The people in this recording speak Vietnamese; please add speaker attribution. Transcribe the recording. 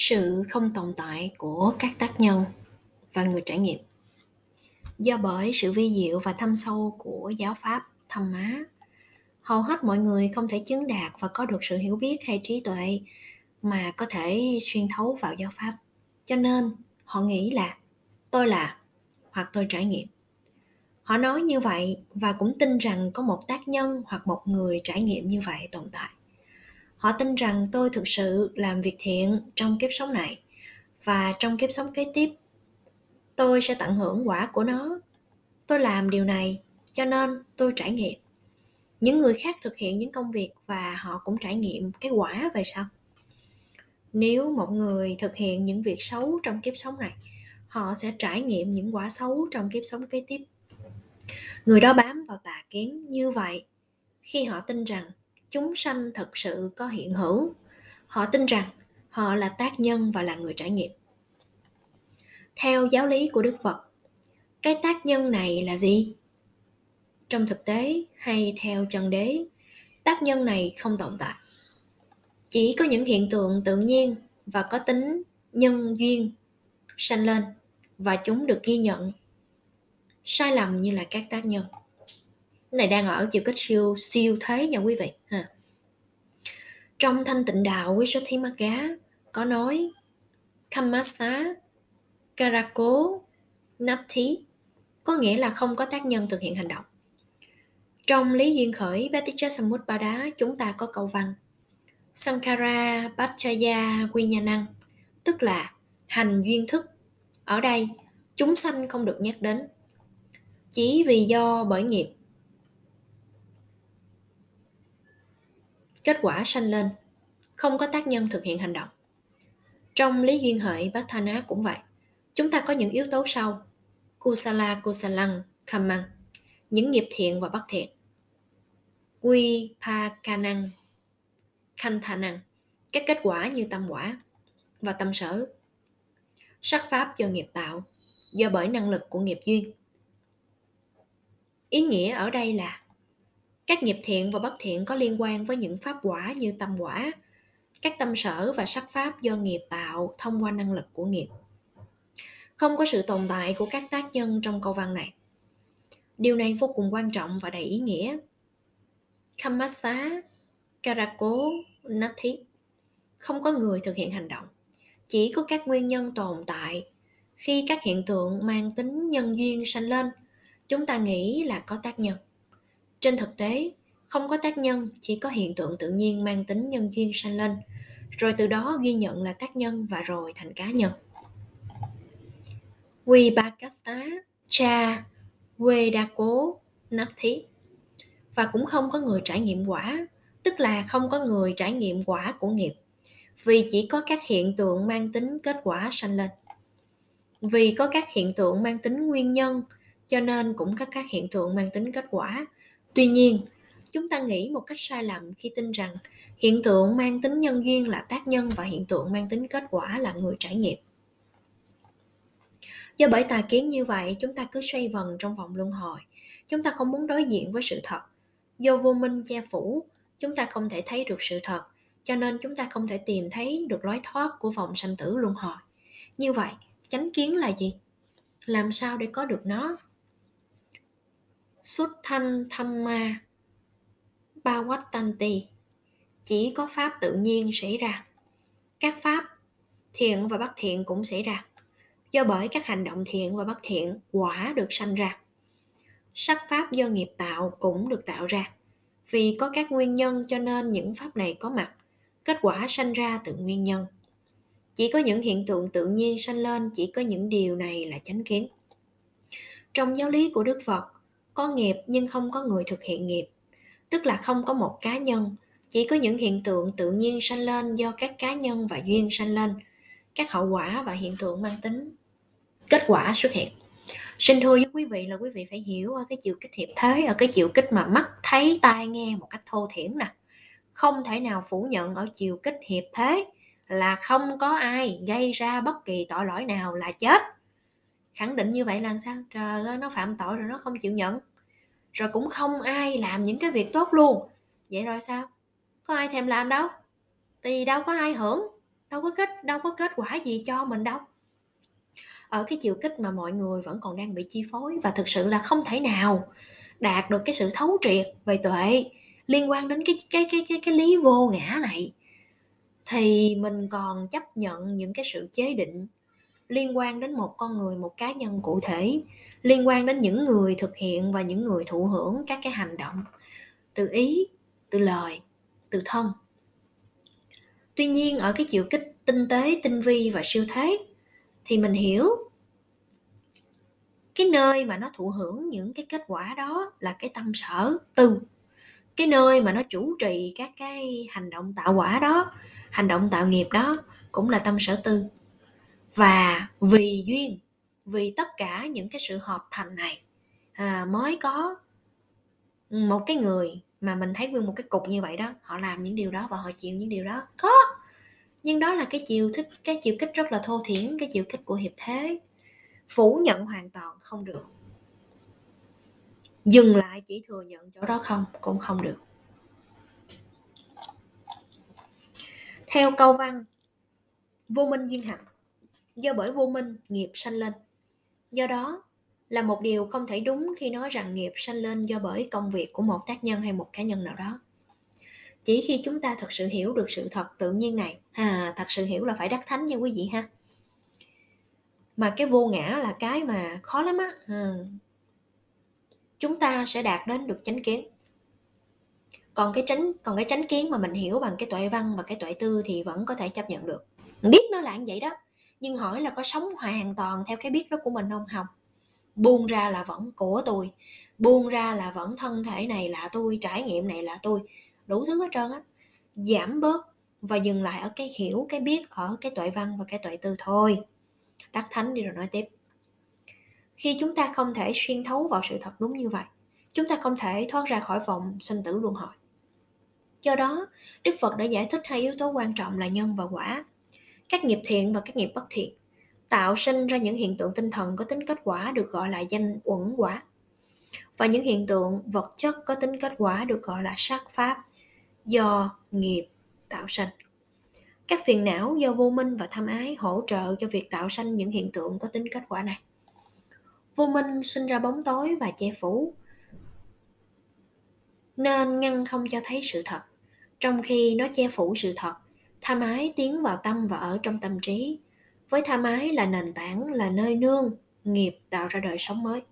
Speaker 1: sự không tồn tại của các tác nhân và người trải nghiệm. Do bởi sự vi diệu và thâm sâu của giáo pháp, thâm má hầu hết mọi người không thể chứng đạt và có được sự hiểu biết hay trí tuệ mà có thể xuyên thấu vào giáo pháp. Cho nên, họ nghĩ là tôi là hoặc tôi trải nghiệm. Họ nói như vậy và cũng tin rằng có một tác nhân hoặc một người trải nghiệm như vậy tồn tại họ tin rằng tôi thực sự làm việc thiện trong kiếp sống này. Và trong kiếp sống kế tiếp, tôi sẽ tận hưởng quả của nó. Tôi làm điều này cho nên tôi trải nghiệm. Những người khác thực hiện những công việc và họ cũng trải nghiệm cái quả về sau. Nếu một người thực hiện những việc xấu trong kiếp sống này, họ sẽ trải nghiệm những quả xấu trong kiếp sống kế tiếp. Người đó bám vào tà kiến như vậy khi họ tin rằng chúng sanh thực sự có hiện hữu. Họ tin rằng họ là tác nhân và là người trải nghiệm. Theo giáo lý của đức phật, cái tác nhân này là gì? Trong thực tế hay theo chân đế, tác nhân này không tồn tại. Chỉ có những hiện tượng tự nhiên và có tính nhân duyên sanh lên và chúng được ghi nhận, sai lầm như là các tác nhân này đang ở chiều kích siêu siêu thế nha quý vị ha trong thanh tịnh đạo quý số thí mắt gá có nói Kamasa Karako Nathi có nghĩa là không có tác nhân thực hiện hành động. Trong Lý Duyên Khởi Bhatticha Samutpada chúng ta có câu văn Sankara Pachaya Vinyanang tức là hành duyên thức. Ở đây, chúng sanh không được nhắc đến. Chỉ vì do bởi nghiệp kết quả sanh lên, không có tác nhân thực hiện hành động. Trong lý duyên hợi bát tha ná cũng vậy. Chúng ta có những yếu tố sau. Kusala, kusalang kamang những nghiệp thiện và bất thiện. Quy pa kanang khanh thà năng, các kết quả như tâm quả và tâm sở. Sắc pháp do nghiệp tạo, do bởi năng lực của nghiệp duyên. Ý nghĩa ở đây là các nghiệp thiện và bất thiện có liên quan với những pháp quả như tâm quả, các tâm sở và sắc pháp do nghiệp tạo thông qua năng lực của nghiệp. Không có sự tồn tại của các tác nhân trong câu văn này. Điều này vô cùng quan trọng và đầy ý nghĩa. Kamasa karako, nathi. Không có người thực hiện hành động. Chỉ có các nguyên nhân tồn tại. Khi các hiện tượng mang tính nhân duyên sanh lên, chúng ta nghĩ là có tác nhân trên thực tế, không có tác nhân, chỉ có hiện tượng tự nhiên mang tính nhân duyên sanh lên. Rồi từ đó ghi nhận là tác nhân và rồi thành cá nhân. Vibhakasta cha quê đa cố Vedako thí và cũng không có người trải nghiệm quả, tức là không có người trải nghiệm quả của nghiệp, vì chỉ có các hiện tượng mang tính kết quả sanh lên. Vì có các hiện tượng mang tính nguyên nhân, cho nên cũng có các hiện tượng mang tính kết quả tuy nhiên, chúng ta nghĩ một cách sai lầm khi tin rằng hiện tượng mang tính nhân duyên là tác nhân và hiện tượng mang tính kết quả là người trải nghiệm. Do bởi tà kiến như vậy, chúng ta cứ xoay vần trong vòng luân hồi. Chúng ta không muốn đối diện với sự thật. Do vô minh che phủ, chúng ta không thể thấy được sự thật, cho nên chúng ta không thể tìm thấy được lối thoát của vòng sanh tử luân hồi. Như vậy, chánh kiến là gì? Làm sao để có được nó? Xuất thanh thăm ma. Bawattanti chỉ có pháp tự nhiên xảy ra. Các pháp thiện và bất thiện cũng xảy ra. Do bởi các hành động thiện và bất thiện quả được sanh ra. Sắc pháp do nghiệp tạo cũng được tạo ra. Vì có các nguyên nhân cho nên những pháp này có mặt. Kết quả sanh ra từ nguyên nhân. Chỉ có những hiện tượng tự nhiên sanh lên, chỉ có những điều này là chánh kiến. Trong giáo lý của đức phật có nghiệp nhưng không có người thực hiện nghiệp. Tức là không có một cá nhân. Chỉ có những hiện tượng tự nhiên sanh lên do các cá nhân và duyên sanh lên, các hậu quả và hiện tượng mang tính kết quả xuất hiện. Xin thưa với quý vị là quý vị phải hiểu ở cái chiều kích hiệp thế, ở cái chiều kích mà mắt thấy tai nghe một cách thô thiển nè. Không thể nào phủ nhận ở chiều kích hiệp thế là không có ai gây ra bất kỳ tội lỗi nào là chết. Khẳng định như vậy là sao? Trời ơi, nó phạm tội rồi nó không chịu nhận rồi cũng không ai làm những cái việc tốt luôn. Vậy rồi sao? Có ai thèm làm đâu. Thì đâu có ai hưởng, đâu có kết, đâu có kết quả gì cho mình đâu. Ở cái chiều kích mà mọi người vẫn còn đang bị chi phối và thực sự là không thể nào đạt được cái sự thấu triệt về tuệ liên quan đến cái cái cái cái cái lý vô ngã này, thì mình còn chấp nhận những cái sự chế định liên quan đến một con người, một cá nhân cụ thể liên quan đến những người thực hiện và những người thụ hưởng các cái hành động từ ý, từ lời, từ thân. Tuy nhiên, ở cái chiều kích tinh tế, tinh vi và siêu thế thì mình hiểu cái nơi mà nó thụ hưởng những cái kết quả đó là cái tâm sở tư cái nơi mà nó chủ trì các cái hành động tạo quả đó, hành động tạo nghiệp đó cũng là tâm sở tư và vì duyên vì tất cả những cái sự hợp thành này à, mới có một cái người mà mình thấy nguyên một cái cục như vậy đó họ làm những điều đó và họ chịu những điều đó. Có. Nhưng đó là cái chiều thích cái chiều kích rất là thô thiển cái chiều kích của hiệp thế. Phủ nhận hoàn toàn không được. Dừng lại chỉ thừa nhận chỗ đó không cũng không được. Theo câu văn vô minh duyên hạnh do bởi vô minh nghiệp sanh lên do đó là một điều không thể đúng khi nói rằng nghiệp sanh lên do bởi công việc của một tác nhân hay một cá nhân nào đó. Chỉ khi chúng ta thật sự hiểu được sự thật tự nhiên này à thật sự hiểu là phải đắc thánh nha quý vị ha. Mà cái vô ngã là cái mà khó lắm á ừ. chúng ta sẽ đạt đến được chánh kiến. Còn cái chánh còn cái chánh kiến mà mình hiểu bằng cái tuệ văn và cái tuệ tư thì vẫn có thể chấp nhận được. Biết nó là như vậy đó nhưng hỏi là có sống hoàn toàn theo cái biết đó của mình không không buông ra là vẫn của tôi. Buông ra là vẫn thân thể này là tôi, trải nghiệm này là tôi. Đủ thứ hết trơn á. Giảm bớt và dừng lại ở cái hiểu, cái biết ở cái tuệ văn và cái tuệ tư thôi. Đắc thánh đi rồi nói tiếp. Khi chúng ta không thể xuyên thấu vào sự thật đúng như vậy, chúng ta không thể thoát ra khỏi vòng sinh tử luân hồi. Do đó, đức phật đã giải thích hai yếu tố quan trọng là nhân và quả các nghiệp thiện và các nghiệp bất thiện, tạo sinh ra những hiện tượng tinh thần có tính kết quả được gọi là danh uẩn quả. Và những hiện tượng vật chất có tính kết quả được gọi là sắc pháp, do nghiệp tạo sinh. Các phiền não do vô minh và tham ái hỗ trợ cho việc tạo sinh những hiện tượng có tính kết quả này. Vô minh sinh ra bóng tối và che phủ, nên ngăn không cho thấy sự thật. Trong khi nó che phủ sự thật tha mái tiến vào tâm và ở trong tâm trí. Với tha mái là nền tảng, là nơi nương, nghiệp tạo ra đời sống mới.